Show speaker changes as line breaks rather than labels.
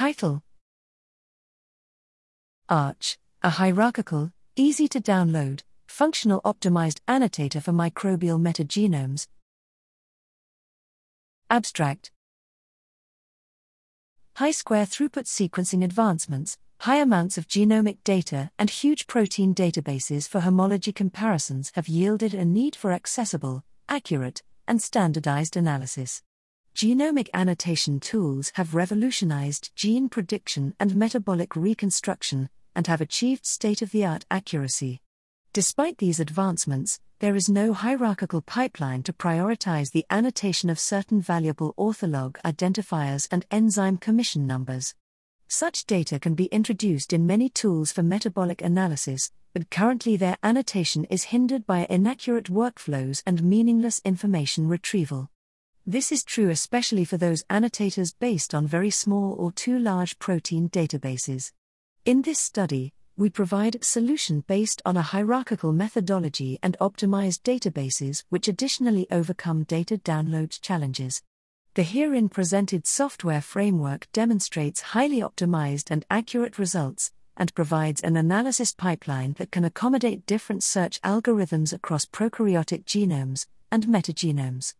Title ARCHE, a hierarchical, easy to download, functional optimized annotator for microbial metagenomes. Abstract High square throughput sequencing advancements, high amounts of genomic data, and huge protein databases for homology comparisons have yielded a need for accessible, accurate, and standardized analysis. Genomic annotation tools have revolutionized gene prediction and metabolic reconstruction, and have achieved state of the art accuracy. Despite these advancements, there is no hierarchical pipeline to prioritize the annotation of certain valuable ortholog identifiers and enzyme commission numbers. Such data can be introduced in many tools for metabolic analysis, but currently their annotation is hindered by inaccurate workflows and meaningless information retrieval. This is true especially for those annotators based on very small or too large protein databases. In this study, we provide a solution based on a hierarchical methodology and optimized databases which additionally overcome data download challenges. The herein presented software framework demonstrates highly optimized and accurate results and provides an analysis pipeline that can accommodate different search algorithms across prokaryotic genomes and metagenomes.